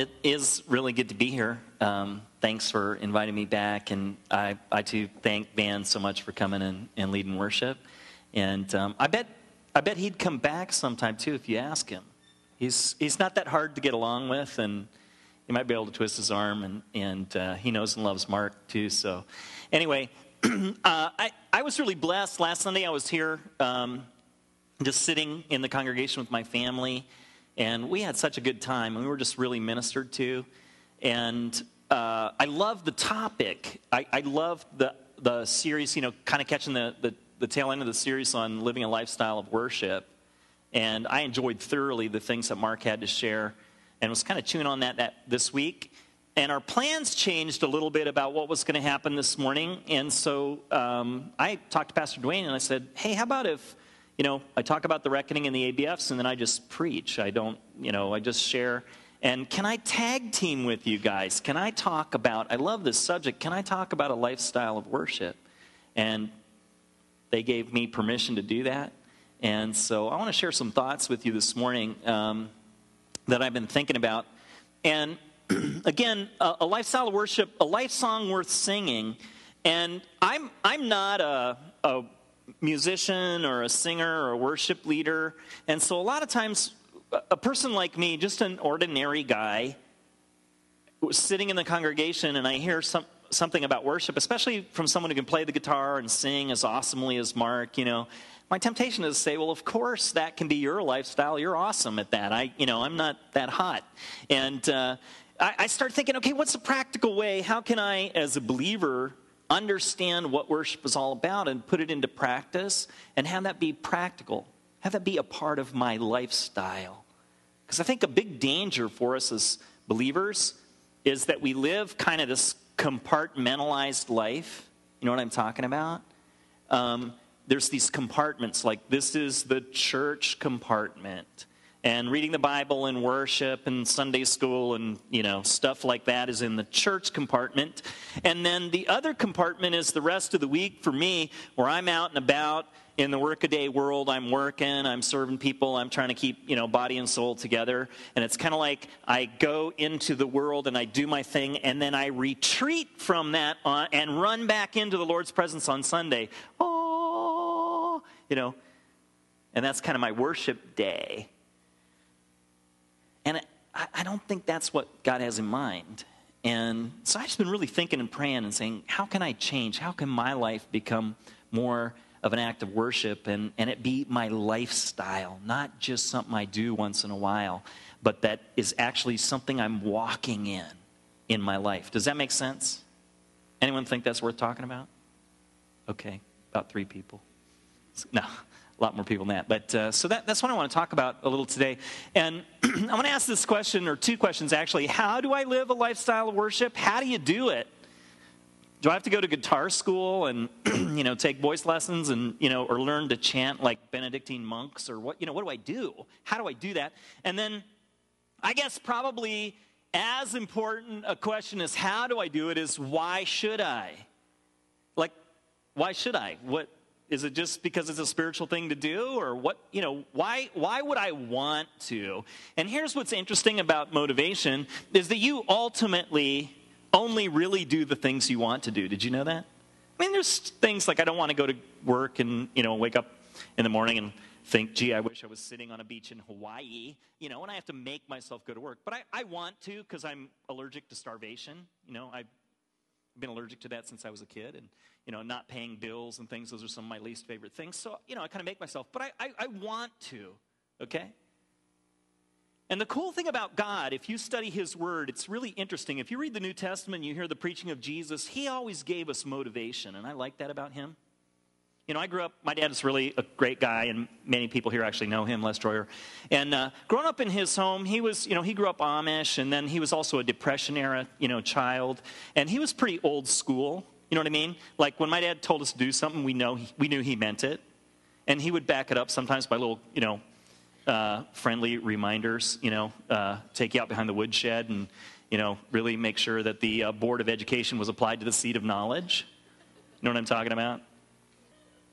it is really good to be here. Um, thanks for inviting me back, and I, I too thank Van so much for coming and, and leading worship. And um, I bet, I bet he'd come back sometime too if you ask him. He's he's not that hard to get along with, and you might be able to twist his arm, and and uh, he knows and loves Mark too. So, anyway, uh, I I was really blessed last Sunday. I was here, um, just sitting in the congregation with my family and we had such a good time, and we were just really ministered to. And uh, I love the topic. I, I love the, the series, you know, kind of catching the, the, the tail end of the series on living a lifestyle of worship. And I enjoyed thoroughly the things that Mark had to share and was kind of chewing on that, that this week. And our plans changed a little bit about what was going to happen this morning. And so um, I talked to Pastor Dwayne and I said, hey, how about if you know, I talk about the reckoning and the ABFs and then I just preach. I don't, you know, I just share. And can I tag team with you guys? Can I talk about, I love this subject, can I talk about a lifestyle of worship? And they gave me permission to do that. And so I want to share some thoughts with you this morning um, that I've been thinking about. And again, a, a lifestyle of worship, a life song worth singing. And I'm, I'm not a, a musician or a singer or a worship leader. And so a lot of times, a person like me, just an ordinary guy, sitting in the congregation and I hear some, something about worship, especially from someone who can play the guitar and sing as awesomely as Mark, you know, my temptation is to say, well, of course that can be your lifestyle. You're awesome at that. I, you know, I'm not that hot. And uh, I, I start thinking, okay, what's a practical way? How can I, as a believer, understand what worship is all about and put it into practice and have that be practical, have that be a part of my lifestyle. Because I think a big danger for us as believers is that we live kind of this compartmentalized life. You know what I'm talking about? Um, there's these compartments, like this is the church compartment and reading the Bible and worship and Sunday school and you know stuff like that is in the church compartment. And then the other compartment is the rest of the week for me, where I'm out and about in the workaday world. I'm working, I'm serving people, I'm trying to keep you know body and soul together. And it's kind of like I go into the world and I do my thing, and then I retreat from that on, and run back into the Lord's presence on Sunday. Oh, you know. And that's kind of my worship day. And I, don't think that's what God has in mind. And so I've just been really thinking and praying and saying, how can I change? How can my life become more of an act of worship and, and it be my lifestyle, not just something I do once in a while, but that is actually something I'm walking in in my life. Does that make sense? Anyone think that's worth talking about? Okay, about three people. No, a lot more people than that. But uh, so that, that's what I want to talk about a little today. And I want to ask this question, or two questions actually. How do I live a lifestyle of worship? How do you do it? Do I have to go to guitar school and you know take voice lessons and you know or learn to chant like Benedictine monks or what you know what do I do? How do I do that? And then I guess probably as important a question as how do I do it is why should I? Like why should I? What is it just because it's a spiritual thing to do or what, you know, why why would I want to? And here's what's interesting about motivation is that you ultimately only really do the things you want to do. Did you know that? I mean, there's things like I don't want to go to work and, you know, wake up in the morning and think, gee, I wish I was sitting on a beach in Hawaii, you know, and I have to make myself go to work. But I, I want to because I'm allergic to starvation. You know, I've been allergic to that since I was a kid. And, you know, not paying bills and things, those are some of my least favorite things. So, you know, I kind of make myself, but I, I, I want to, okay? And the cool thing about God, if you study His Word, it's really interesting. If you read the New Testament you hear the preaching of Jesus, He always gave us motivation, and I like that about Him. You know, I grew up, my dad is really a great guy, and many people here actually know him, Les Troyer. And uh, growing up in his home, he was, you know, he grew up Amish, and then he was also a Depression era, you know, child. And he was pretty old school. You know what I mean? Like when my dad told us to do something, we know we knew he meant it, and he would back it up sometimes by little, you know, uh, friendly reminders. You know, uh, take you out behind the woodshed and you know really make sure that the uh, board of education was applied to the seat of knowledge. You know what I'm talking about?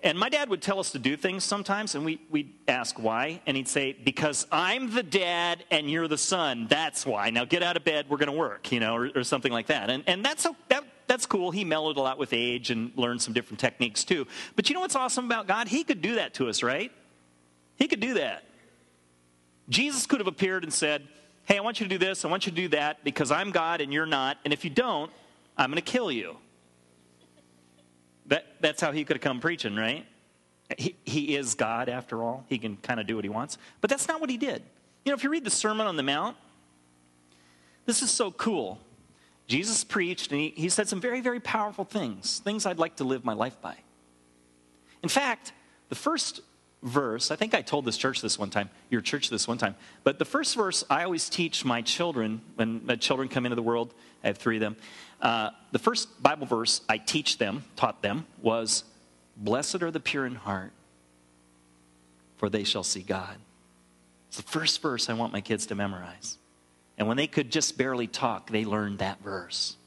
And my dad would tell us to do things sometimes, and we, we'd ask why. And he'd say, Because I'm the dad and you're the son. That's why. Now get out of bed, we're going to work, you know, or, or, something like that. And, and that's, that, that's cool. He mellowed a lot with age and learned some different techniques too. But you know what's awesome about God? He could do that to us, right? He could do that. Jesus could have appeared and said, Hey, I want you to do this, I want you to do that, because I'm God and you're not. And if you don't, I'm going to kill you. That, that's how he could have come preaching, right? He, he is God, after all. He can kind of do what he wants. But that's not what he did. You know, if you read the Sermon on the Mount, this is so cool. Jesus preached and he, he said some very, very powerful things, things I'd like to live my life by. In fact, the first verse, I think I told this church this one time, your church this one time, but the first verse I always teach my children when my children come into the world, I have three of them. Uh, the first Bible verse I teach them, taught them, was Blessed are the pure in heart, for they shall see God. It's the first verse I want my kids to memorize. And when they could just barely talk, they learned that verse.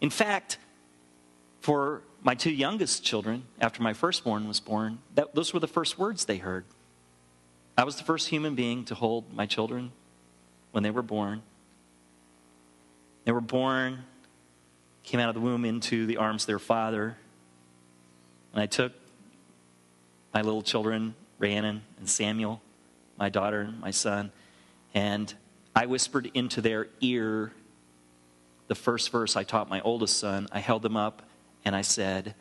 In fact, for my two youngest children, after my firstborn was born, that, those were the first words they heard. I was the first human being to hold my children when they were born. They were born, came out of the womb into the arms of their father. And I took my little children, Rhiannon and Samuel, my daughter and my son, and I whispered into their ear the first verse I taught my oldest son. I held them up and I said,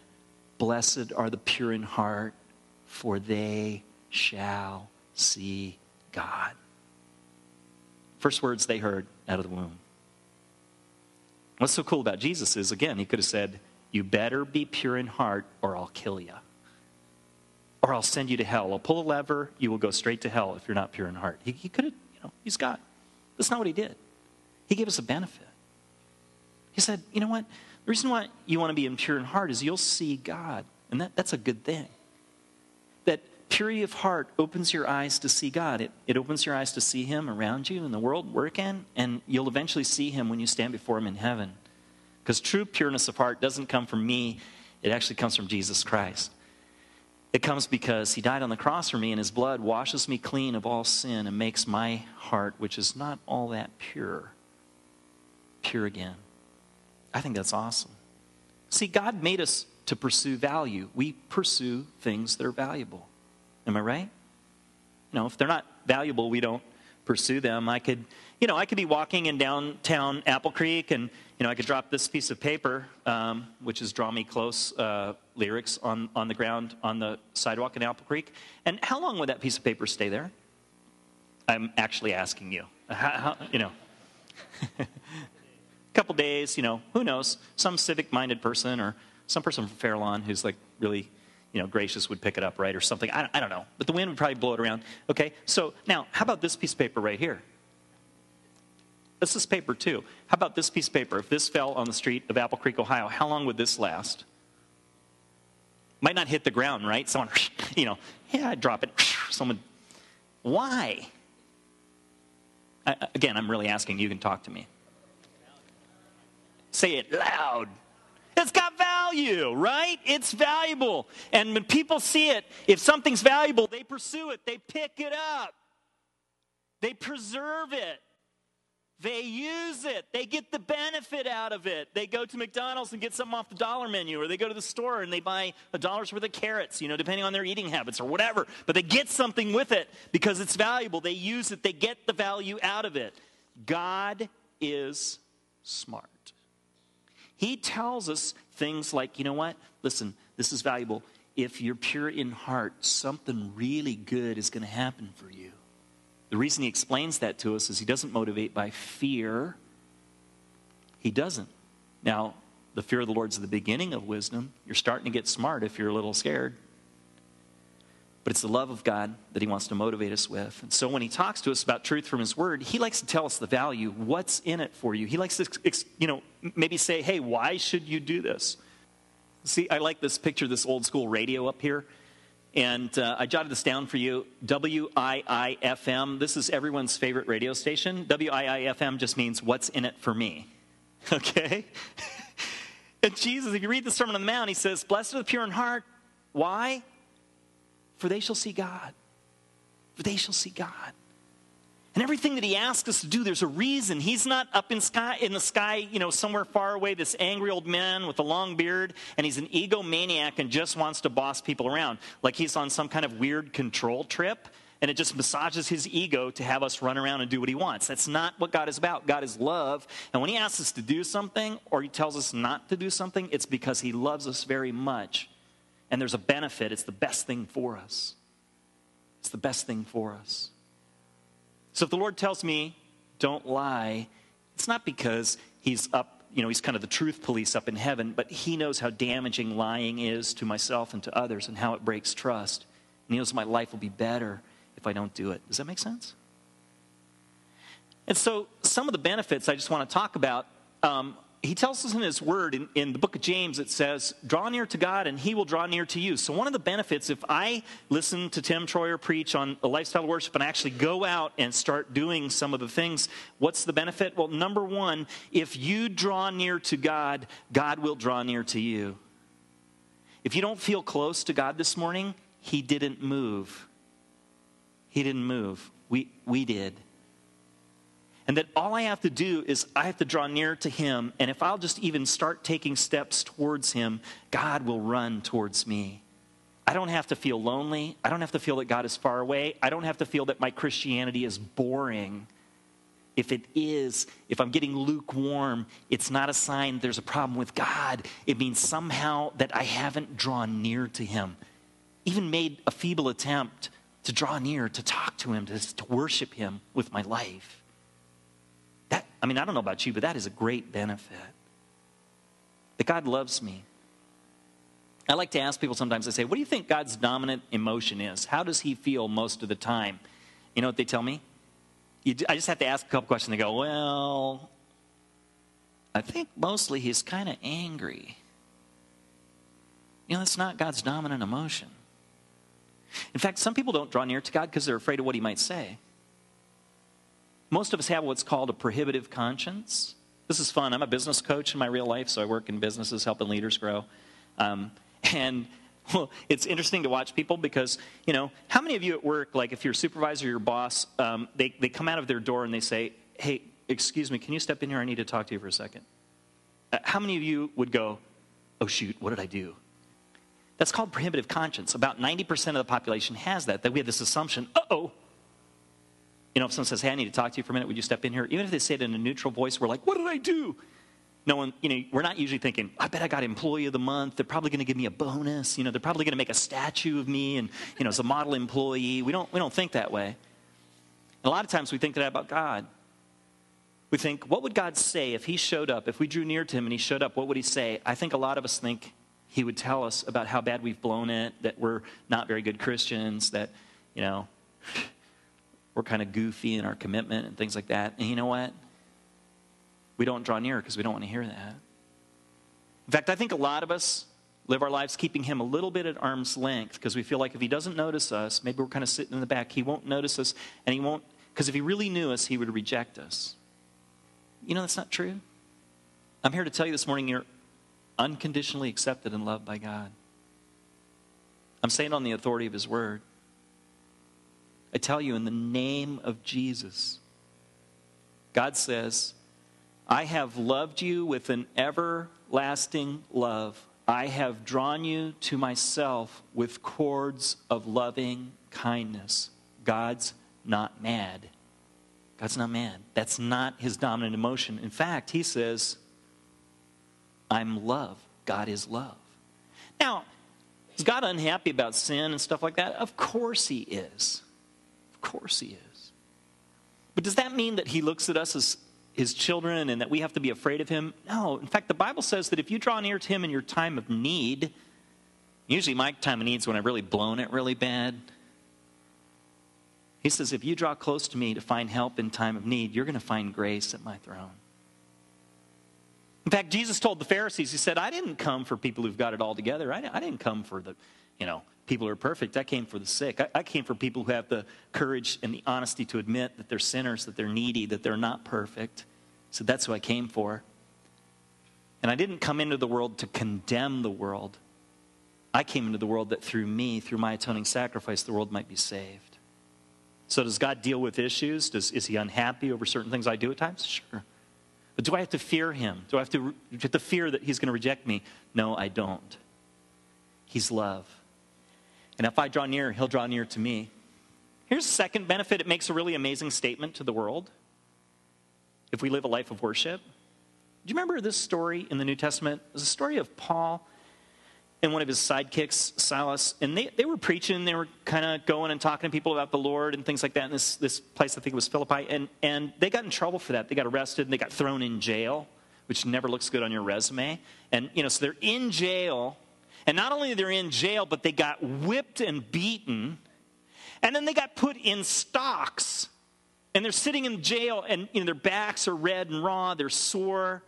Blessed are the pure in heart, for they shall see God. First words they heard out of the womb. What's so cool about Jesus is, again, he could have said, You better be pure in heart or I'll kill you. Or I'll send you to hell. I'll pull a lever, you will go straight to hell if you're not pure in heart. He, he could have, know, he's God. That's not what he did. He gave us a benefit. He said, You know what? The reason why you want to be impure in heart is you'll see God. And that, that's a good thing. That purity of heart opens your eyes to see God. It, it opens your eyes to see Him around you in the world work in, and you'll eventually see Him when you stand before Him in heaven. Because true pureness of heart doesn't come from me, it actually comes from Jesus Christ. It comes because He died on the cross for me, and His blood washes me clean of all sin and makes my heart, which is not all that pure, pure again. I think that's awesome. See, God made us to pursue value. We pursue things that are valuable. Am I right? You know, if they're not valuable, we don't pursue them. I could, you know, I could be walking in downtown Apple Creek and, you know, I could drop this piece of paper, um, which is Draw Me Close uh, lyrics, on, on the ground on the sidewalk in Apple Creek. And how long would that piece of paper stay there? I'm actually asking you. How, how, you know. a couple days, you know, who knows? Some civic minded person or some person from Fairlawn who's like really you know, gracious would pick it up, right, or something. I, I don't know. But the wind would probably blow it around. Okay, so now, how about this piece of paper right here? This is paper too. How about this piece of paper? If this fell on the street of Apple Creek, Ohio, how long would this last? Might not hit the ground, right? Someone, you know, yeah, I'd drop it. Someone, why? I, again, I'm really asking. You can talk to me. Say it loud. It's got value, right? It's valuable. And when people see it, if something's valuable, they pursue it, they pick it up, they preserve it. They use it. They get the benefit out of it. They go to McDonald's and get something off the dollar menu, or they go to the store and they buy a dollar's worth of carrots, you know, depending on their eating habits or whatever. But they get something with it because it's valuable. They use it, they get the value out of it. God is smart. He tells us things like, you know what? Listen, this is valuable. If you're pure in heart, something really good is going to happen for you. The reason he explains that to us is he doesn't motivate by fear. He doesn't. Now, the fear of the Lord is the beginning of wisdom. You're starting to get smart if you're a little scared. But it's the love of God that He wants to motivate us with. And so when He talks to us about truth from His Word, He likes to tell us the value, what's in it for you. He likes to, you know, maybe say, hey, why should you do this? See, I like this picture, this old school radio up here. And uh, I jotted this down for you WIIFM. This is everyone's favorite radio station. WIIFM just means what's in it for me. Okay? and Jesus, if you read the Sermon on the Mount, he says, Blessed are the pure in heart, Why? For they shall see God. For they shall see God. And everything that he asks us to do, there's a reason. He's not up in sky in the sky, you know, somewhere far away, this angry old man with a long beard, and he's an egomaniac and just wants to boss people around. Like he's on some kind of weird control trip, and it just massages his ego to have us run around and do what he wants. That's not what God is about. God is love. And when he asks us to do something or he tells us not to do something, it's because he loves us very much. And there's a benefit. It's the best thing for us. It's the best thing for us. So if the Lord tells me, don't lie, it's not because he's up, you know, he's kind of the truth police up in heaven, but he knows how damaging lying is to myself and to others and how it breaks trust. And he knows my life will be better if I don't do it. Does that make sense? And so some of the benefits I just want to talk about um, he tells us in his word in, in, the book of James, it says, draw near to God and he will draw near to you. So, one of the benefits, if I listen to Tim Troyer preach on a lifestyle worship and actually go out and start doing some of the things, what's the benefit? Well, number one, if you draw near to God, God will draw near to you. If you don't feel close to God this morning, he didn't move. He didn't move. We, we did. And that all I have to do is I have to draw near to Him. And if I'll just even start taking steps towards Him, God will run towards me. I don't have to feel lonely. I don't have to feel that God is far away. I don't have to feel that my Christianity is boring. If it is, if I'm getting lukewarm, it's not a sign there's a problem with God. It means somehow that I haven't drawn near to Him, even made a feeble attempt to draw near, to talk to Him, to, to worship Him with my life. I mean, I don't know about you, but that is a great benefit. That God loves me. I like to ask people sometimes, I say, what do you think God's dominant emotion is? How does he feel most of the time? You know what they tell me? You, I just have to ask a couple questions. They go, well, I think mostly he's kind of angry. You know, that's not God's dominant emotion. In fact, some people don't draw near to God because they're afraid of what he might say. Most of us have what's called a prohibitive conscience. This is fun. I'm a business coach in my real life, so I work in businesses helping leaders grow. Um, and well, it's interesting to watch people because, you know, how many of you at work, like if your supervisor or your boss, um, they, they come out of their door and they say, hey, excuse me, can you step in here? I need to talk to you for a second. Uh, how many of you would go, oh, shoot, what did I do? That's called prohibitive conscience. About 90% of the population has that, that we have this assumption, uh oh, you know, if someone says, hey, I need to talk to you for a minute, would you step in here? Even if they say it in a neutral voice, we're like, what did I do? No one, you know, we're not usually thinking, I bet I got employee of the month. They're probably going to give me a bonus. You know, they're probably going to make a statue of me and, you know, as a model employee. We don't, we don't think that way. And a lot of times we think that about God. We think, what would God say if he showed up? If we drew near to him and he showed up, what would he say? I think a lot of us think he would tell us about how bad we've blown it, that we're not very good Christians, that, you know, we're kind of goofy in our commitment and things like that. And you know what? We don't draw near because we don't want to hear that. In fact, I think a lot of us live our lives keeping him a little bit at arm's length because we feel like if he doesn't notice us, maybe we're kind of sitting in the back, he won't notice us, and he won't, because if he really knew us, he would reject us. You know, that's not true. I'm here to tell you this morning you're unconditionally accepted and loved by God. I'm saying on the authority of his word. I tell you, in the name of Jesus, God says, I have loved you with an everlasting love. I have drawn you to myself with cords of loving kindness. God's not mad. God's not mad. That's not his dominant emotion. In fact, he says, I'm love. God is love. Now, is God unhappy about sin and stuff like that? Of course he is. Of course he is. But does that mean that he looks at us as his children and that we have to be afraid of him? No. In fact, the Bible says that if you draw near to him in your time of need, usually my time of need is when I've really blown it really bad. He says, if you draw close to me to find help in time of need, you're going to find grace at my throne. In fact, Jesus told the Pharisees, He said, I didn't come for people who've got it all together. I didn't come for the, you know, people are perfect. I came for the sick. I, I came for people who have the courage and the honesty to admit that they're sinners, that they're needy, that they're not perfect. So that's who I came for. And I didn't come into the world to condemn the world, I came into the world that through me, through my atoning sacrifice, the world might be saved. So, does God deal with issues? Does, is he unhappy over certain things I do at times? Sure. But do I have to fear him? Do I have to, have to fear that he's going to reject me? No, I don't. He's love. And if I draw near, he'll draw near to me. Here's the second benefit it makes a really amazing statement to the world if we live a life of worship. Do you remember this story in the New Testament? It was a story of Paul and one of his sidekicks, Silas, and they, they were preaching, they were kind of going and talking to people about the Lord and things like that in this, this place, I think it was Philippi, and, and they got in trouble for that. They got arrested and they got thrown in jail, which never looks good on your resume. And, you know, so they're in jail, and not only they're in jail, but they got whipped and beaten, and then they got put in stocks, and they're sitting in jail, and, you know, their backs are red and raw, they're sore.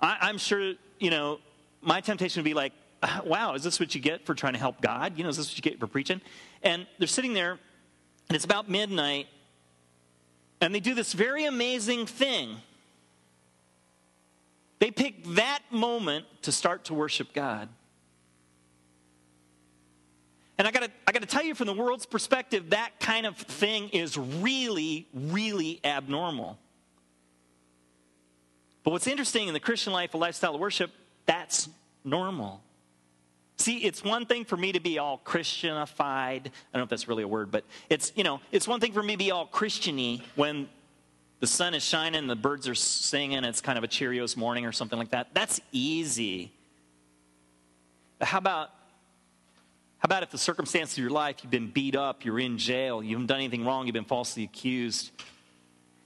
I, I'm sure, you know, my temptation would be like, ah, wow, is this what you get for trying to help God? You know, is this what you get for preaching? And they're sitting there, and it's about midnight, and they do this very amazing thing. They pick that moment to start to worship God. And I gotta, I gotta tell you, from the world's perspective, that kind of thing is really, really abnormal. But what's interesting in the Christian life, a lifestyle of worship, that's normal. See, it's one thing for me to be all Christianified. I don't know if that's really a word, but it's, you know, it's one thing for me to be all Christiany when the sun is shining, the birds are singing, it's kind of a Cheerios morning or something like that. That's easy. But how about how about if the circumstances of your life, you've been beat up, you're in jail, you haven't done anything wrong, you've been falsely accused?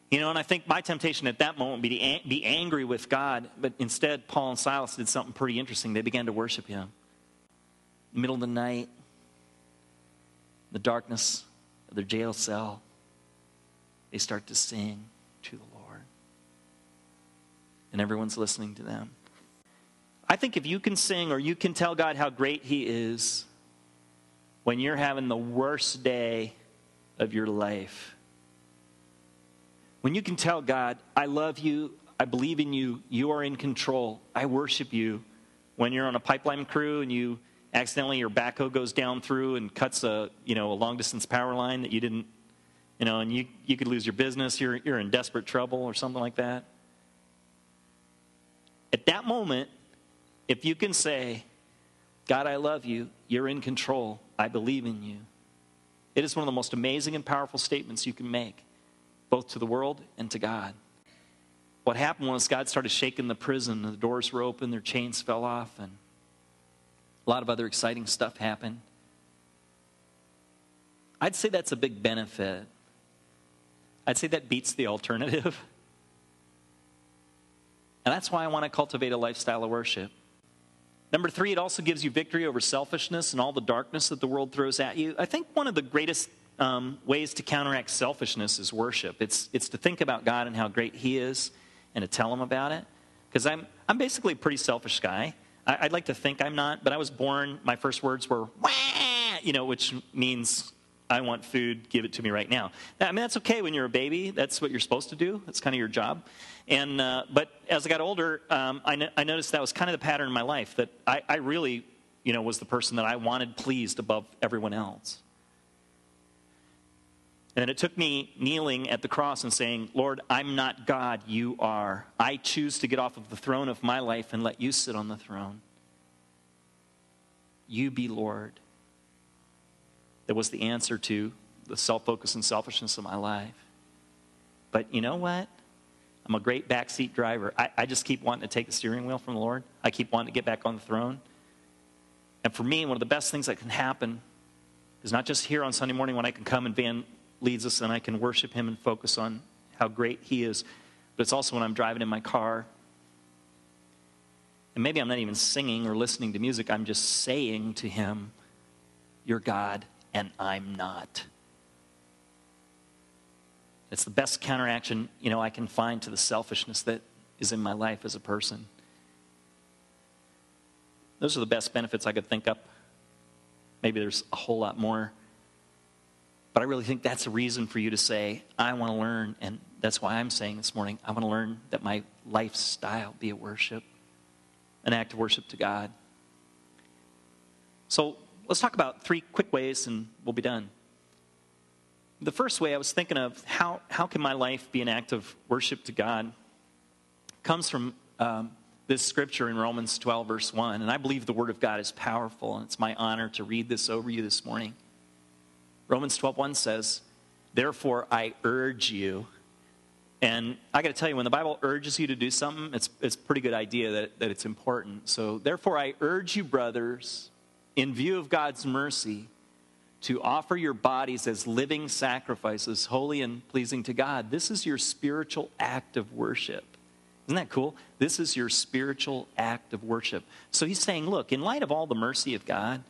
You know, and I think my temptation at that moment would be to be angry with God, but instead, Paul and Silas did something pretty interesting. They began to worship him middle of the night, the darkness of their jail cell, they start to sing to the Lord. And everyone's listening to them. I think if you can sing or you can tell God how great He is when you're having the worst day of your life, when you can tell God, I love you, I believe in you, you are in control, I worship you, when you're on a pipeline crew and you accidentally your backhoe goes down through and cuts a you know a long distance power line that you didn't you know and you, you could lose your business you're, you're in desperate trouble or something like that. At that moment if you can say god i love you you're in control i believe in you it is one of the most amazing and powerful statements you can make both to the world and to god what happened was god started shaking the prison the doors were open their chains fell off and a lot of other exciting stuff happened. I'd say that's a big benefit. I'd say that beats the alternative. And that's why I want to cultivate a lifestyle of worship. Number three, it also gives you victory over selfishness and all the darkness that the world throws at you. I think one of the greatest um, ways to counteract selfishness is worship. It's, it's to think about God and how great He is and to tell Him about it. Because I'm, I'm basically a pretty selfish guy. I, would like to think I'm not, but I was born, my first words were, Wah! you know, which means I want food, give it to me right now. I mean, that's okay when you're a baby. That's what you're supposed to do. That's kind of your job. And, uh, but as I got older, um, I, no- I, noticed that was kind of the pattern in my life, that I, I really, you know, was the person that I wanted pleased above everyone else. And it took me kneeling at the cross and saying, Lord, I'm not God, you are. I choose to get off of the throne of my life and let you sit on the throne. You be Lord. That was the answer to the self focus and selfishness of my life. But you know what? I'm a great backseat driver. I, I just keep wanting to take the steering wheel from the Lord. I keep wanting to get back on the throne. And for me, one of the best things that can happen is not just here on Sunday morning when I can come and Van leads us and I can worship Him and focus on how great He is. But it's also when I'm driving in my car. And maybe I'm not even singing or listening to music, I'm just saying to Him, You're God and I'm not. It's the best counteraction, you know, I can find to the selfishness that is in my life as a person. Those are the best benefits I could think up. Maybe there's a whole lot more. But I really think that's a reason for you to say, I want to learn, and that's why I'm saying this morning, I want to learn that my lifestyle be a worship, an act of worship to God. So let's talk about three quick ways and we'll be done. The first way I was thinking of how, how can my life be an act of worship to God comes from um, this scripture in Romans 12, verse 1. And I believe the Word of God is powerful, and it's my honor to read this over you this morning. Romans 12, 1 says, Therefore I urge you. And I got to tell you, when the Bible urges you to do something, it's, it's a pretty good idea that, that it's important. So, therefore, I urge you, brothers, in view of God's mercy, to offer your bodies as living sacrifices, holy and pleasing to God. This is your spiritual act of worship. Isn't that cool? This is your spiritual act of worship. So he's saying, look, in light of all the mercy of God,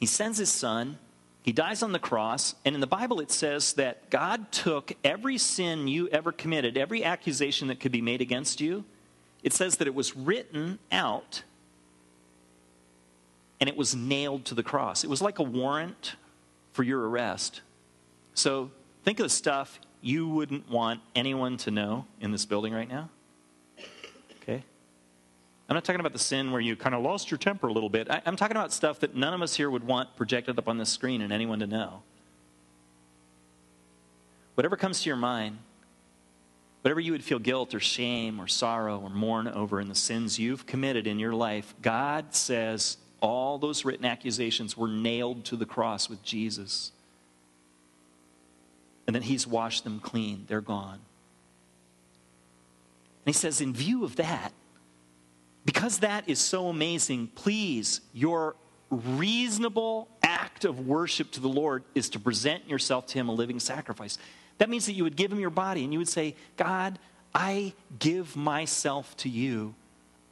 he sends his son, he dies on the cross, and in the Bible it says that God took every sin you ever committed, every accusation that could be made against you, it says that it was written out and it was nailed to the cross. It was like a warrant for your arrest. So think of the stuff you wouldn't want anyone to know in this building right now. Okay? I'm not talking about the sin where you kind of lost your temper a little bit. I, am talking about stuff that none of us here would want projected up on the screen and anyone to know. Whatever comes to your mind, whatever you would feel guilt or shame or sorrow or mourn over in the sins you've committed in your life, God says, all those written accusations were nailed to the cross with Jesus. And then he's washed them clean. They're gone. And he says, in view of that, because that is so amazing, please, your reasonable act of worship to the Lord is to present yourself to him a living sacrifice. That means that you would give him your body and you would say, God, I give myself to you.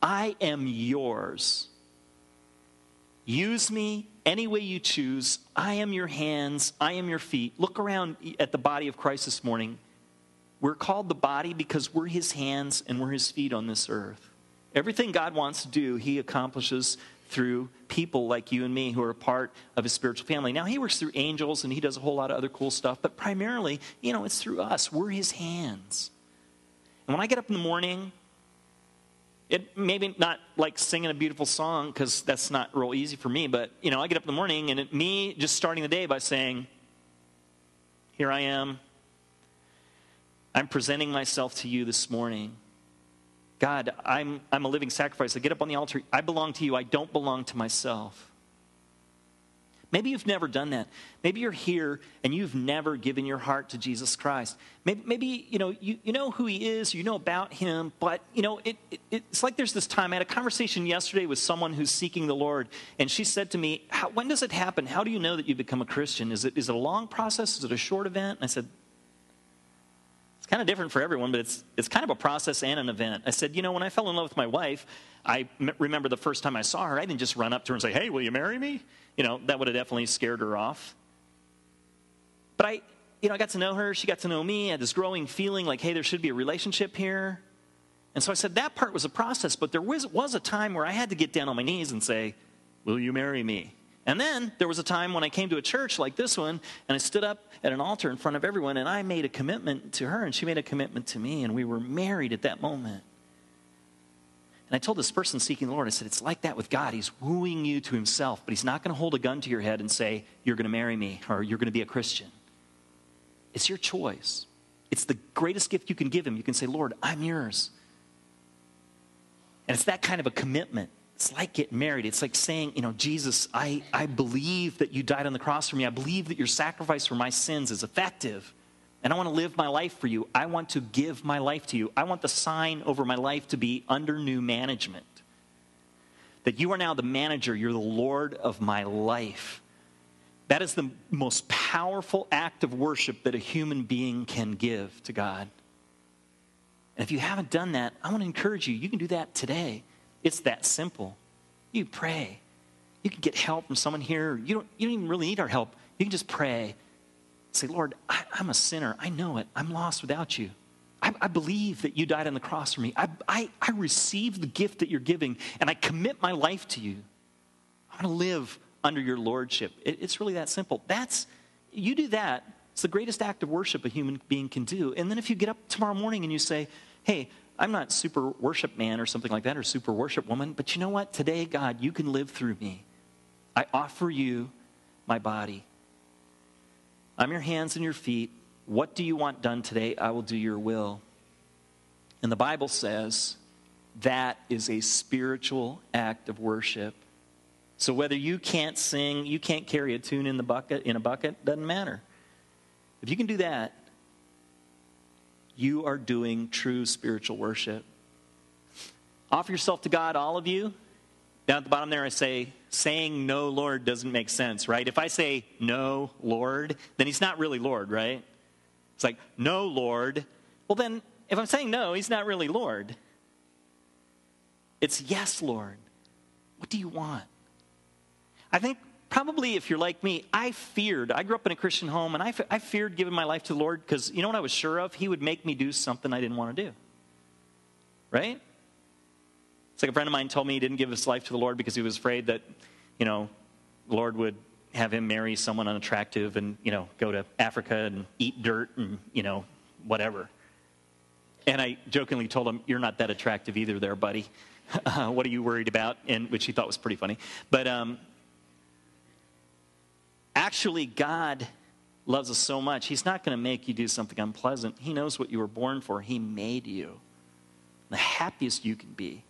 I am yours. Use me any way you choose. I am your hands, I am your feet. Look around at the body of Christ this morning. We're called the body because we're his hands and we're his feet on this earth. Everything God wants to do, he accomplishes through people like you and me who are a part of his spiritual family. Now, he works through angels and he does a whole lot of other cool stuff, but primarily, you know, it's through us. We're his hands. And when I get up in the morning, it maybe not like singing a beautiful song because that's not real easy for me but you know i get up in the morning and it, me just starting the day by saying here i am. I'm presenting myself to you this morning. God i'm i'm a living sacrifice. I get up on the altar. I belong to you. I don't belong to myself Maybe you've never done that. Maybe you're here and you've never given your heart to Jesus Christ. Maybe, maybe you know you, you know who he is, you know about him, but you know it, it, it's like there's this time. I had a conversation yesterday with someone who's seeking the Lord, and she said to me, "When does it happen? How do you know that you become a Christian? Is it is it a long process? Is it a short event?" And I said, it's kind of different for everyone, but it's, it's kind of a process and an event. I said, you know, when I fell in love with my wife, I m- remember the first time I saw her, I didn't just run up to her and say, hey, will you marry me? You know, that would have definitely scared her off. But I, you know, I got to know her. She got to know me. I had this growing feeling like, hey, there should be a relationship here. And so I said that part was a process, but there was, was a time where I had to get down on my knees and say, will you marry me? And then there was a time when I came to a church like this one, and I stood up at an altar in front of everyone, and I made a commitment to her, and she made a commitment to me, and we were married at that moment. And I told this person seeking the Lord, I said, it's like that with God. He's wooing you to himself, but he's not going to hold a gun to your head and say, you're going to marry me, or you're going to be a Christian. It's your choice. It's the greatest gift you can give him. You can say, Lord, I'm yours. And it's that kind of a commitment it's like getting married. It's like saying, you know, Jesus, I, I believe that you died on the cross for me. I believe that your sacrifice for my sins is effective. And I want to live my life for you. I want to give my life to you. I want the sign over my life to be under new management. That you are now the manager, you're the Lord of my life. That is the most powerful act of worship that a human being can give to God. And if you haven't done that, I want to encourage you, you can do that today. It's that simple. You pray. You can get help from someone here. You don't, you don't even really need our help. You can just pray. Say, Lord, I, am a sinner. I know it. I'm lost without you. I, I, believe that you died on the cross for me. I, I, I receive the gift that you're giving, and I commit my life to you. I want to live under your lordship. It, it's really that simple. That's, you do that, it's the greatest act of worship a human being can do. And then if you get up tomorrow morning and you say, hey, I'm not super worship man or something like that or super worship woman, but you know what? Today, God, you can live through me. I offer you my body. I'm your hands and your feet. What do you want done today? I will do your will. And the Bible says that is a spiritual act of worship. So whether you can't sing, you can't carry a tune in the bucket in a bucket, doesn't matter. If you can do that, you are doing true spiritual worship. Offer yourself to God, all of you. Down at the bottom there, I say, saying no, Lord, doesn't make sense, right? If I say no, Lord, then he's not really Lord, right? It's like, no, Lord. Well, then, if I'm saying no, he's not really Lord. It's yes, Lord. What do you want? I think probably if you're like me, I feared. I grew up in a Christian home, and I, I feared giving my life to the Lord because you know what I was sure of? He would make me do something I didn't want to do. Right? It's like a friend of mine told me he didn't give his life to the Lord because he was afraid that, you know, the Lord would have him marry someone unattractive and, you know, go to Africa and eat dirt and, you know, whatever. And I jokingly told him, You're not that attractive either, there, buddy. Uh, what are you worried about? And which he thought was pretty funny. But um, actually, God loves us so much, He's not going to make you do something unpleasant. He knows what you were born for, He made you. The happiest you can be,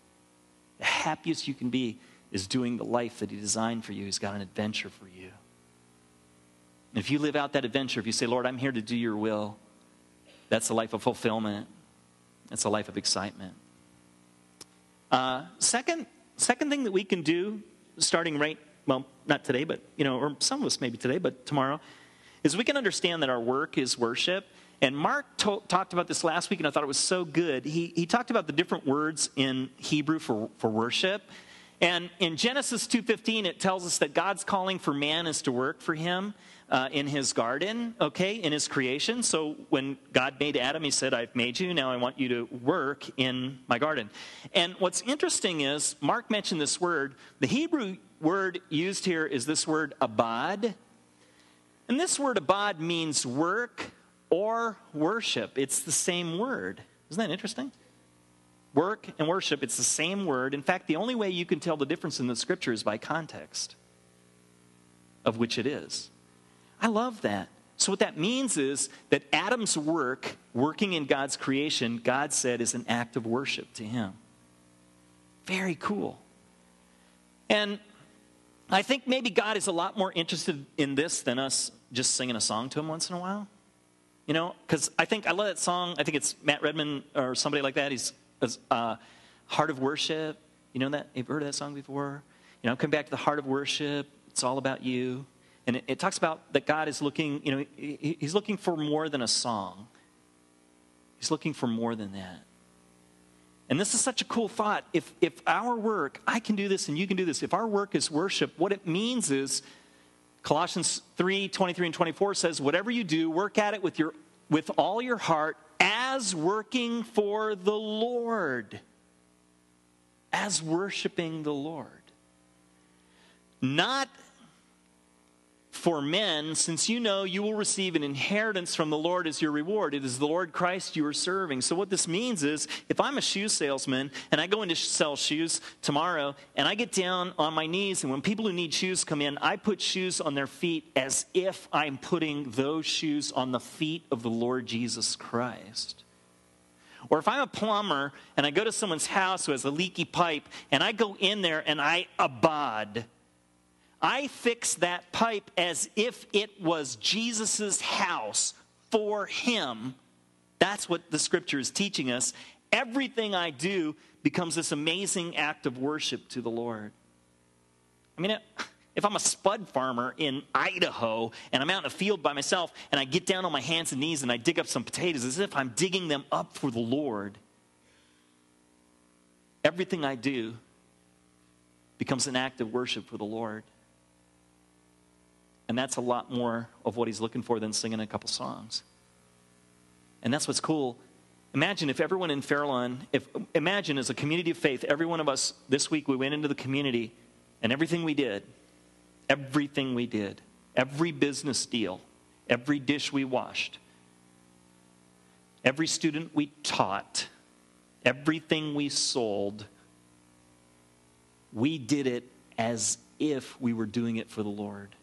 the happiest you can be is doing the life that He designed for you. He's got an adventure for you. And if you live out that adventure, if you say, Lord, I'm here to do your will, that's a life of fulfillment. That's a life of excitement. Uh, second, second thing that we can do, starting right, well, not today, but, you know, or some of us maybe today, but tomorrow, is we can understand that our work is worship. And Mark to- talked about this last week, and I thought it was so good. He, he talked about the different words in Hebrew for, for worship. And in Genesis 2.15, it tells us that God's calling for man is to work for him uh, in his garden, okay, in his creation. So when God made Adam, he said, I've made you, now I want you to work in my garden. And what's interesting is, Mark mentioned this word. The Hebrew word used here is this word abad. And this word abad means work or worship. It's the same word. Isn't that interesting? Work and worship, it's the same word. In fact, the only way you can tell the difference in the scripture is by context of which it is. I love that. So, what that means is that Adam's work, working in God's creation, God said is an act of worship to him. Very cool. And I think maybe God is a lot more interested in this than us just singing a song to him once in a while. You know, because I think I love that song. I think it's Matt Redman or somebody like that. He's uh, Heart of Worship. You know that? You've heard that song before? You know, come back to the heart of worship. It's all about you. And it, it talks about that God is looking, you know, he, he's looking for more than a song. He's looking for more than that. And this is such a cool thought. If, if our work, I can do this and you can do this, if our work is worship, what it means is Colossians 3 23 and 24 says, Whatever you do, work at it with, your, with all your heart as working for the Lord, as worshiping the Lord. Not for men, since you know you will receive an inheritance from the Lord as your reward. It is the Lord Christ you are serving. So, what this means is if I'm a shoe salesman and I go in to sell shoes tomorrow and I get down on my knees, and when people who need shoes come in, I put shoes on their feet as if I'm putting those shoes on the feet of the Lord Jesus Christ. Or if I'm a plumber and I go to someone's house who has a leaky pipe and I go in there and I abad, I fix that pipe as if it was Jesus' house for him. That's what the scripture is teaching us. Everything I do becomes this amazing act of worship to the Lord. I mean, if I'm a spud farmer in Idaho and I'm out in a field by myself and I get down on my hands and knees and I dig up some potatoes as if I'm digging them up for the Lord, everything I do becomes an act of worship for the Lord. And that's a lot more of what he's looking for than singing a couple songs. And that's what's cool. Imagine if everyone in Fairlawn, if imagine as a community of faith, every one of us this week we went into the community and everything we did, everything we did, every business deal, every dish we washed, every student we taught, everything we sold, we did it as if we were doing it for the Lord.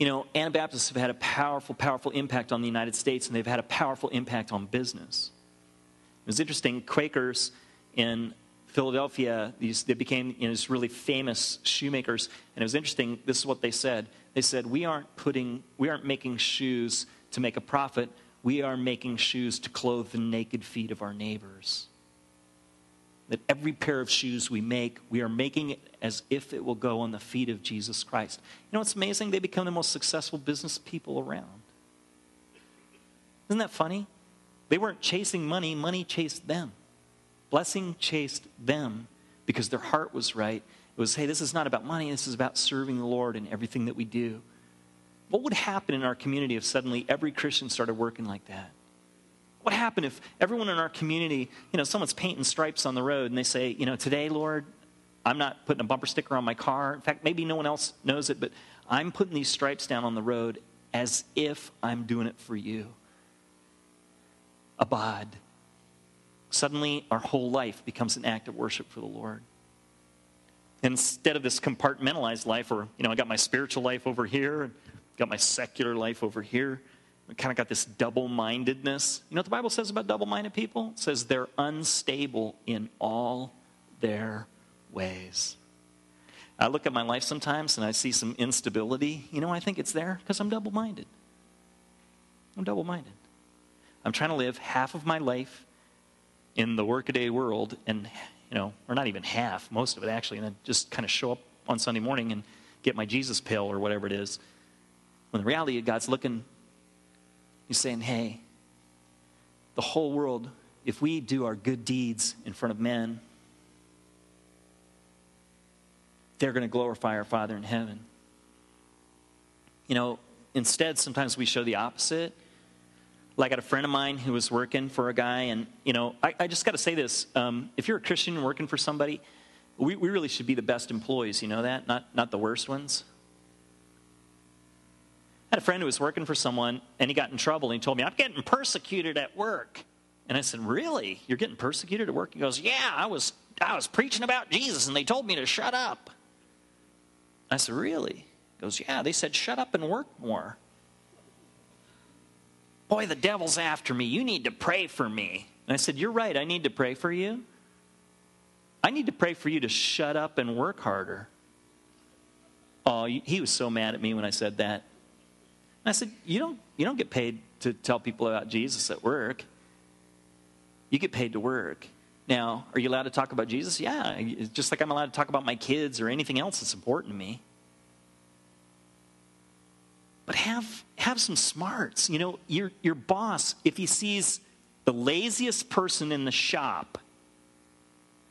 You know, Anabaptists have had a powerful, powerful impact on the United States, and they've had a powerful impact on business. It was interesting, Quakers in Philadelphia, these, they became you know, these really famous shoemakers. And it was interesting, this is what they said. They said, we aren't, putting, we aren't making shoes to make a profit. We are making shoes to clothe the naked feet of our neighbors. That every pair of shoes we make, we are making it as if it will go on the feet of Jesus Christ. You know what's amazing? They become the most successful business people around. Isn't that funny? They weren't chasing money, money chased them. Blessing chased them because their heart was right. It was, hey, this is not about money, this is about serving the Lord in everything that we do. What would happen in our community if suddenly every Christian started working like that? What happened if everyone in our community, you know, someone's painting stripes on the road and they say, you know, today, Lord, I'm not putting a bumper sticker on my car. In fact, maybe no one else knows it, but I'm putting these stripes down on the road as if I'm doing it for you. Abad. Suddenly, our whole life becomes an act of worship for the Lord. Instead of this compartmentalized life, or, you know, I got my spiritual life over here, and got my secular life over here, kind of got this double mindedness. You know what the Bible says about double minded people? It says they're unstable in all their ways. I look at my life sometimes and I see some instability. You know, I think it's there because I'm double minded. I'm double minded. I'm trying to live half of my life in the workaday world, and, you know, or not even half, most of it actually, and then just kind of show up on Sunday morning and get my Jesus pill or whatever it is. When the reality God's looking, He's saying, hey, the whole world, if we do our good deeds in front of men, they're going to glorify our Father in heaven. You know, instead, sometimes we show the opposite. Like, I got a friend of mine who was working for a guy, and, you know, I, I just got to say this. Um, if you're a Christian working for somebody, we, we really should be the best employees, you know that? Not, not the worst ones. Had a friend who was working for someone, and he got in trouble, and he told me, I'm getting persecuted at work. And I said, Really? You're getting persecuted at work? He goes, Yeah, I was, I was preaching about Jesus, and they told me to shut up. I said, Really? He goes, Yeah, they said, Shut up and work more. Boy, the devil's after me. You need to pray for me. And I said, You're right. I need to pray for you. I need to pray for you to shut up and work harder. Oh, he was so mad at me when I said that. I said, you don't, you don't get paid to tell people about Jesus at work. You get paid to work. Now, are you allowed to talk about Jesus? Yeah, just like I'm allowed to talk about my kids or anything else that's important to me. But have, have some smarts. You know, your, your boss, if he sees the laziest person in the shop,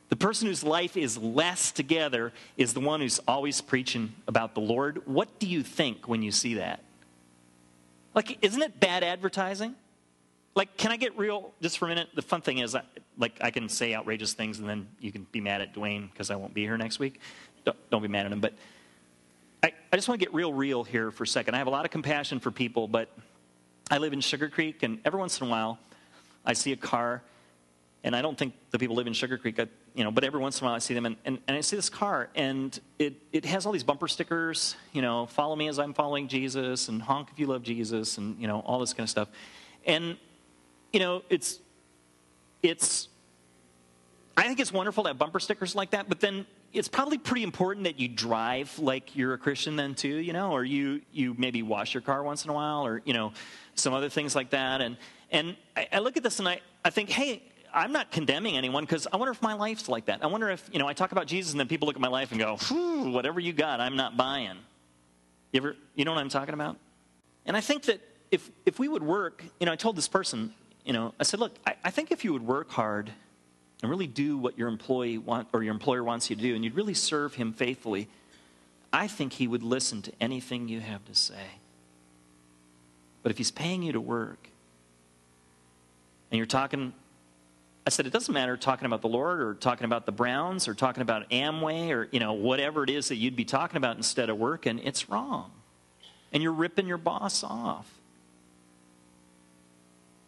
the person whose life is less together is the one who's always preaching about the Lord. What do you think when you see that? Like, isn't it bad advertising? Like, can I get real just for a minute? The fun thing is, I, like, I can say outrageous things and then you can be mad at Dwayne because I won't be here next week. Don't, don't be mad at him. But I, I just want to get real, real here for a second. I have a lot of compassion for people, but I live in Sugar Creek, and every once in a while, I see a car, and I don't think the people live in Sugar Creek, I, you know, but every once in a while I see them, and, and, and I see this car, and it, it has all these bumper stickers, you know, follow me as I'm following Jesus, and honk if you love Jesus, and, you know, all this kind of stuff. And, you know, it's, it's, I think it's wonderful to have bumper stickers like that, but then it's probably pretty important that you drive like you're a Christian then too, you know, or you, you maybe wash your car once in a while, or, you know, some other things like that. And, and I, I look at this and I, I think, hey, I'm not condemning anyone because I wonder if my life's like that. I wonder if, you know, I talk about Jesus and then people look at my life and go, whatever you got, I'm not buying. You ever, you know what I'm talking about? And I think that if, if we would work, you know, I told this person, you know, I said, look, I, I think if you would work hard and really do what your employee want or your employer wants you to do and you'd really serve him faithfully, I think he would listen to anything you have to say. But if he's paying you to work and you're talking I said, it doesn't matter talking about the Lord or talking about the Browns or talking about Amway or, you know, whatever it is that you'd be talking about instead of working. It's wrong. And you're ripping your boss off.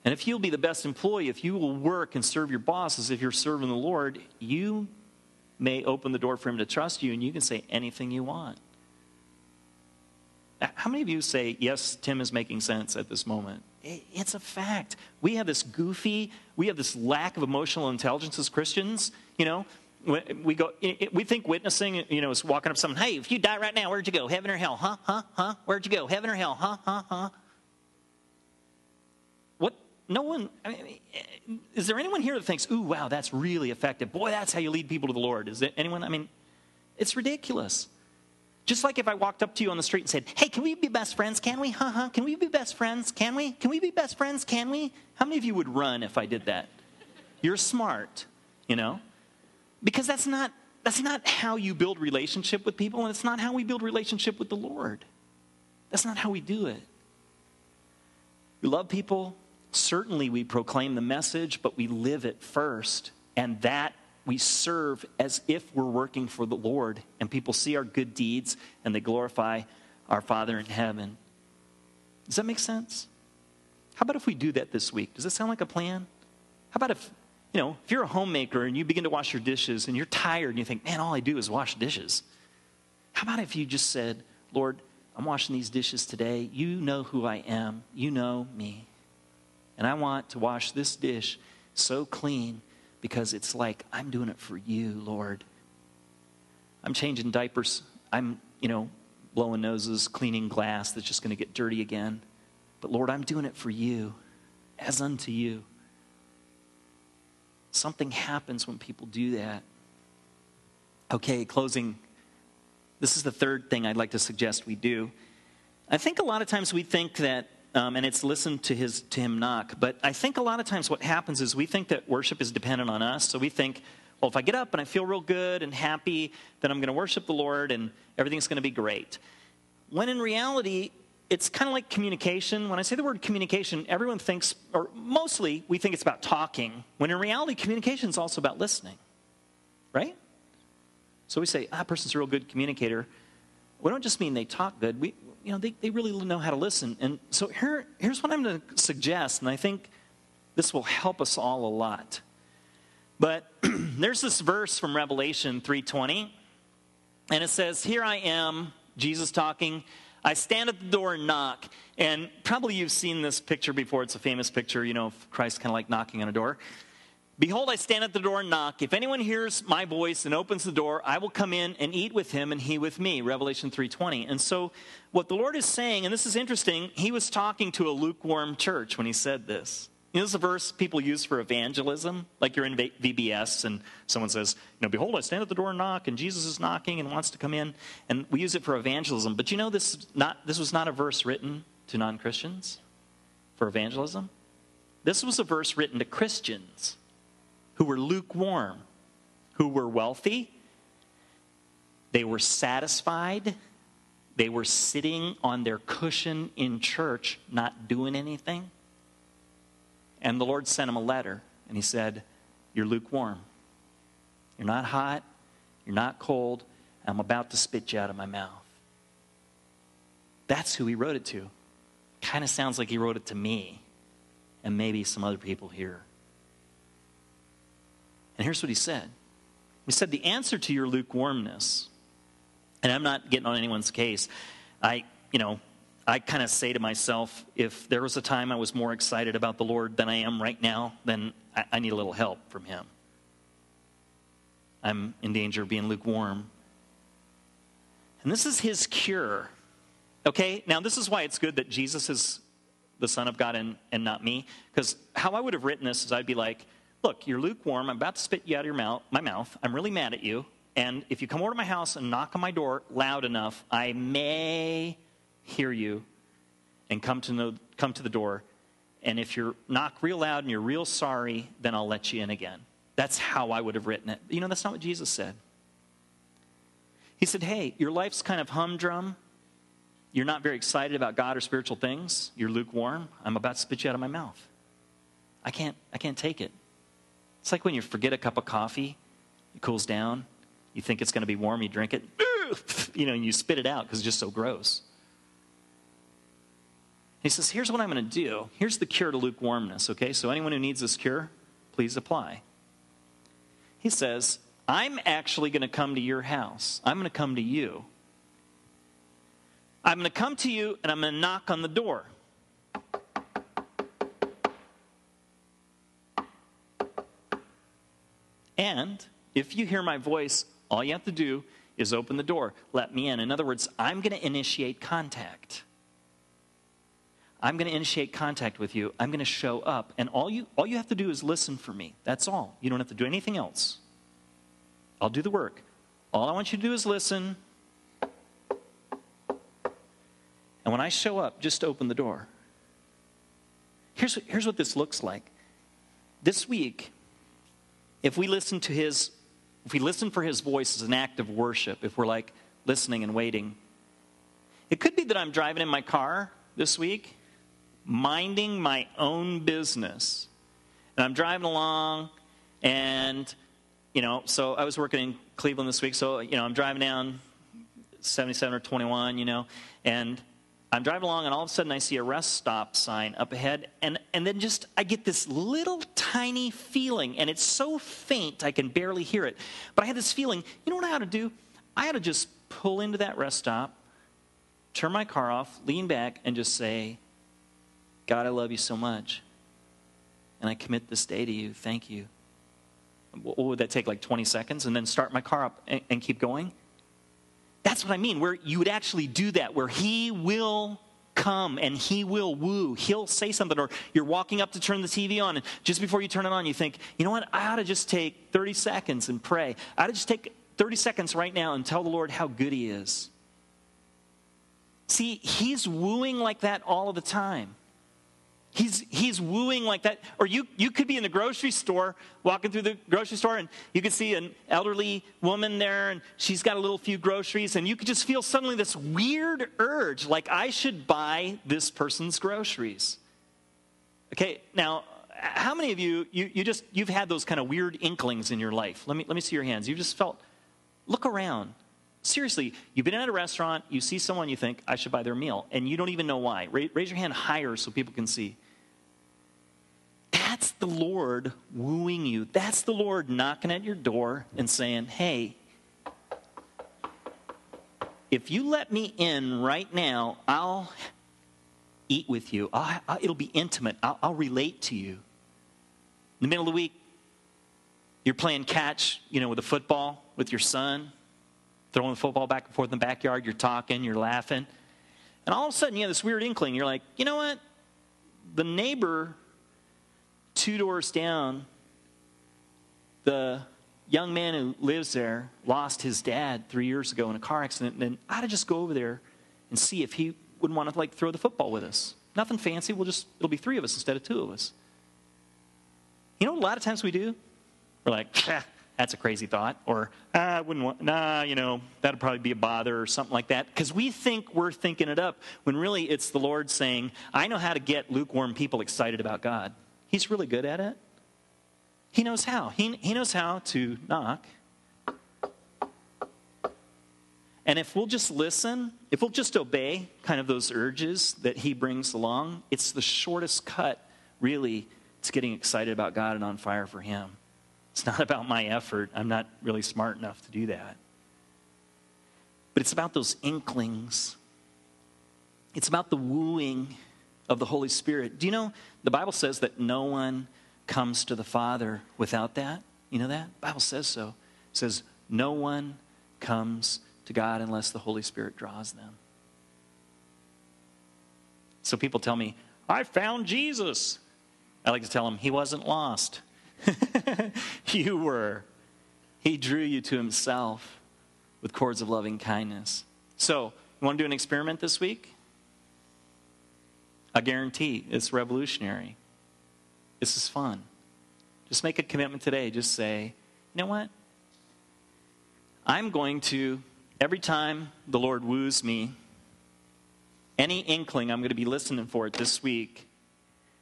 And if you'll be the best employee, if you will work and serve your boss as if you're serving the Lord, you may open the door for him to trust you, and you can say anything you want. How many of you say, Yes, Tim is making sense at this moment? It's a fact. We have this goofy, we have this lack of emotional intelligence as Christians. You know, we go, we think witnessing, you know, is walking up to someone, hey, if you die right now, where'd you go? Heaven or hell? Huh? Huh? Huh? Where'd you go? Heaven or hell? Huh? Huh? Huh? What? No one, I mean, is there anyone here that thinks, ooh, wow, that's really effective? Boy, that's how you lead people to the Lord. Is there anyone? I mean, it's ridiculous. Just like if I walked up to you on the street and said, Hey, can we be best friends? Can we? Huh, huh. Can we be best friends? Can we? Can we be best friends? Can we? How many of you would run if I did that? You're smart, you know? Because that's not that's not how you build relationship with people, and it's not how we build relationship with the Lord. That's not how we do it. We love people. Certainly, we proclaim the message, but we live it first. And that we serve as if we're working for the Lord, and people see our good deeds and they glorify our Father in heaven. Does that make sense? How about if we do that this week? Does that sound like a plan? How about if, you know, if you're a homemaker and you begin to wash your dishes and you're tired and you think, man, all I do is wash dishes. How about if you just said, Lord, I'm washing these dishes today. You know who I am. You know me. And I want to wash this dish so clean because it's like, I'm doing it for you, Lord. I'm changing diapers. I'm, you know, blowing noses, cleaning glass that's just going to get dirty again. But Lord, I'm doing it for you, as unto you. Something happens when people do that. Okay, closing. This is the third thing I'd like to suggest we do. I think a lot of times we think that um, and it's listen to his to him knock. But I think a lot of times what happens is we think that worship is dependent on us. So we think, well, if I get up and I feel real good and happy, then I'm going to worship the Lord and everything's going to be great. When in reality, it's kind of like communication. When I say the word communication, everyone thinks, or mostly we think it's about talking. When in reality, communication is also about listening, right? So we say, ah, person's a real good communicator. We don't just mean they talk good. We, you know, they, they really know how to listen. And so here, here's what I'm going to suggest, and I think this will help us all a lot. But there's this verse from Revelation 3:20, and it says, "Here I am, Jesus talking. I stand at the door and knock." And probably you've seen this picture before. It's a famous picture, you know, Christ kind of like knocking on a door. Behold, I stand at the door and knock. If anyone hears my voice and opens the door, I will come in and eat with him and he with me. Revelation 3:20. And so what the Lord is saying, and this is interesting, he was talking to a lukewarm church when he said this. You know, this is a verse people use for evangelism, like you're in VBS and someone says, you know, behold, I stand at the door and knock, and Jesus is knocking and wants to come in, and we use it for evangelism. But you know, this not this was not a verse written to non-Christians for evangelism. This was a verse written to Christians who were lukewarm, who were wealthy, they were satisfied, they were sitting on their cushion in church, not doing anything. And the Lord sent him a letter, and he said, You're lukewarm. You're not hot, you're not cold. I'm about to spit you out of my mouth. That's who he wrote it to. Kind of sounds like he wrote it to me and maybe some other people here. And here's what he said He said, The answer to your lukewarmness, and I'm not getting on anyone's case, I, you know, I kind of say to myself, if there was a time I was more excited about the Lord than I am right now, then I, I need a little help from Him. I'm in danger of being lukewarm. And this is His cure. Okay, now this is why it's good that Jesus is the Son of God and, and not me. Because how I would have written this is I'd be like, Look, you're lukewarm. I'm about to spit you out of your mouth, my mouth. I'm really mad at you. And if you come over to my house and knock on my door loud enough, I may hear you and come to, know, come to the door. And if you knock real loud and you're real sorry, then I'll let you in again. That's how I would have written it. You know, that's not what Jesus said. He said, Hey, your life's kind of humdrum. You're not very excited about God or spiritual things. You're lukewarm. I'm about to spit you out of my mouth. I can't, I can't take it. It's like when you forget a cup of coffee, it cools down, you think it's going to be warm, you drink it, you know, and you spit it out because it's just so gross. He says, Here's what I'm going to do. Here's the cure to lukewarmness, okay? So anyone who needs this cure, please apply. He says, I'm actually going to come to your house. I'm going to come to you. I'm going to come to you and I'm going to knock on the door. And if you hear my voice, all you have to do is open the door. Let me in. In other words, I'm going to initiate contact. I'm going to initiate contact with you. I'm going to show up. And all you, all you have to do is listen for me. That's all. You don't have to do anything else. I'll do the work. All I want you to do is listen. And when I show up, just open the door. Here's, here's what this looks like. This week, if we listen to his, if we listen for his voice as an act of worship, if we're like listening and waiting, it could be that I'm driving in my car this week minding my own business. And I'm driving along, and, you know, so I was working in Cleveland this week, so, you know, I'm driving down 77 or 21, you know, and I'm driving along, and all of a sudden I see a rest stop sign up ahead, and, and then just I get this little tiny feeling, and it's so faint I can barely hear it. But I had this feeling, you know what I ought to do? I ought to just pull into that rest stop, turn my car off, lean back, and just say, God, I love you so much. And I commit this day to you. Thank you. What would that take, like 20 seconds? And then start my car up and, and keep going? That's what I mean, where you would actually do that, where He will come and He will woo. He'll say something, or you're walking up to turn the TV on, and just before you turn it on, you think, you know what? I ought to just take 30 seconds and pray. I ought to just take 30 seconds right now and tell the Lord how good He is. See, He's wooing like that all of the time. He's, he's wooing like that. Or you, you could be in the grocery store, walking through the grocery store, and you could see an elderly woman there, and she's got a little few groceries, and you could just feel suddenly this weird urge, like I should buy this person's groceries. Okay, now, how many of you, you, you just, you've had those kind of weird inklings in your life? Let me, let me see your hands. You've just felt, look around. Seriously, you've been at a restaurant, you see someone, you think, I should buy their meal, and you don't even know why. Raise your hand higher so people can see. That's the Lord wooing you. That's the Lord knocking at your door and saying, Hey, if you let me in right now, I'll eat with you. I'll, I'll, it'll be intimate. I'll, I'll relate to you. In the middle of the week, you're playing catch, you know, with a football with your son throwing the football back and forth in the backyard. You're talking, you're laughing. And all of a sudden, you have this weird inkling. You're like, you know what? The neighbor two doors down, the young man who lives there lost his dad three years ago in a car accident. And I ought to just go over there and see if he would want to like throw the football with us. Nothing fancy. We'll just, it'll be three of us instead of two of us. You know a lot of times we do? We're like, ah, that's a crazy thought. Or, ah, I wouldn't want, nah, you know, that'd probably be a bother or something like that. Because we think we're thinking it up when really it's the Lord saying, I know how to get lukewarm people excited about God. He's really good at it. He knows how. He, he knows how to knock. And if we'll just listen, if we'll just obey kind of those urges that he brings along, it's the shortest cut, really, to getting excited about God and on fire for him. It's not about my effort. I'm not really smart enough to do that. But it's about those inklings. It's about the wooing of the Holy Spirit. Do you know the Bible says that no one comes to the Father without that? You know that? The Bible says so. It says no one comes to God unless the Holy Spirit draws them. So people tell me, I found Jesus. I like to tell them, he wasn't lost. you were. He drew you to himself with cords of loving kindness. So, you want to do an experiment this week? I guarantee it's revolutionary. This is fun. Just make a commitment today. Just say, you know what? I'm going to, every time the Lord woos me, any inkling I'm going to be listening for it this week,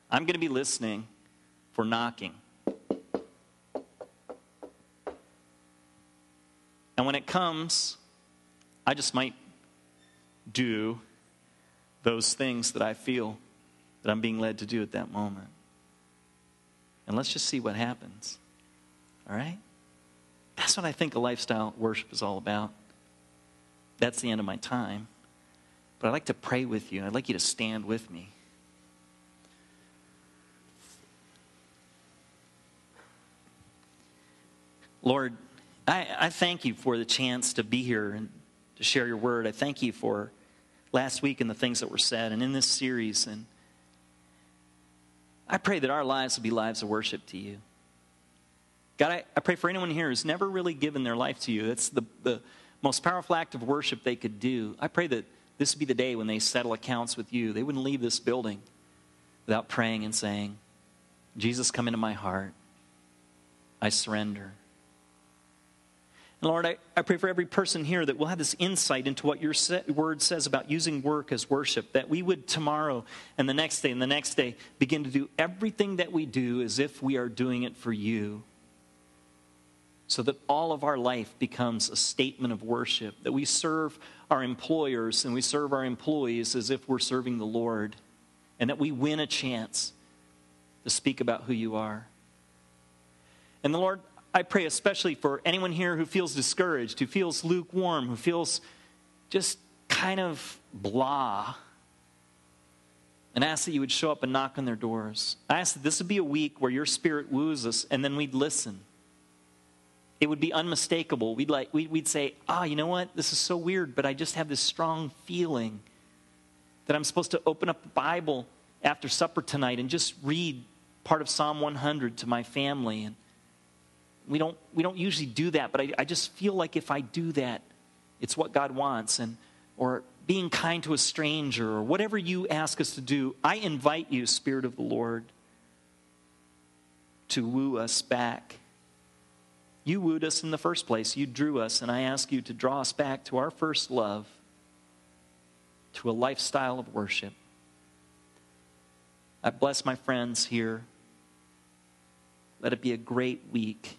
I'm going to be listening for knocking. And when it comes, I just might do those things that I feel that I'm being led to do at that moment. And let's just see what happens. All right? That's what I think a lifestyle worship is all about. That's the end of my time. But I'd like to pray with you. I'd like you to stand with me. Lord, I, I thank you for the chance to be here and to share your word. I thank you for last week and the things that were said and in this series. And I pray that our lives will be lives of worship to you. God, I, I pray for anyone here who's never really given their life to you. That's the, the most powerful act of worship they could do. I pray that this would be the day when they settle accounts with you. They wouldn't leave this building without praying and saying, Jesus, come into my heart. I surrender. And Lord, I, I pray for every person here that we'll have this insight into what your word says about using work as worship, that we would tomorrow and the next day and the next day begin to do everything that we do as if we are doing it for you. So that all of our life becomes a statement of worship, that we serve our employers and we serve our employees as if we're serving the Lord, and that we win a chance to speak about who you are. And the Lord, I pray especially for anyone here who feels discouraged, who feels lukewarm, who feels just kind of blah. And ask that you would show up and knock on their doors. I ask that this would be a week where your spirit woos us and then we'd listen. It would be unmistakable. We'd, like, we'd we'd say, ah, oh, you know what? This is so weird, but I just have this strong feeling that I'm supposed to open up the Bible after supper tonight and just read part of Psalm 100 to my family. And we don't, we don't usually do that, but I, I just feel like if I do that, it's what God wants. And, or being kind to a stranger, or whatever you ask us to do, I invite you, Spirit of the Lord, to woo us back. You wooed us in the first place. You drew us, and I ask you to draw us back to our first love, to a lifestyle of worship. I bless my friends here. Let it be a great week.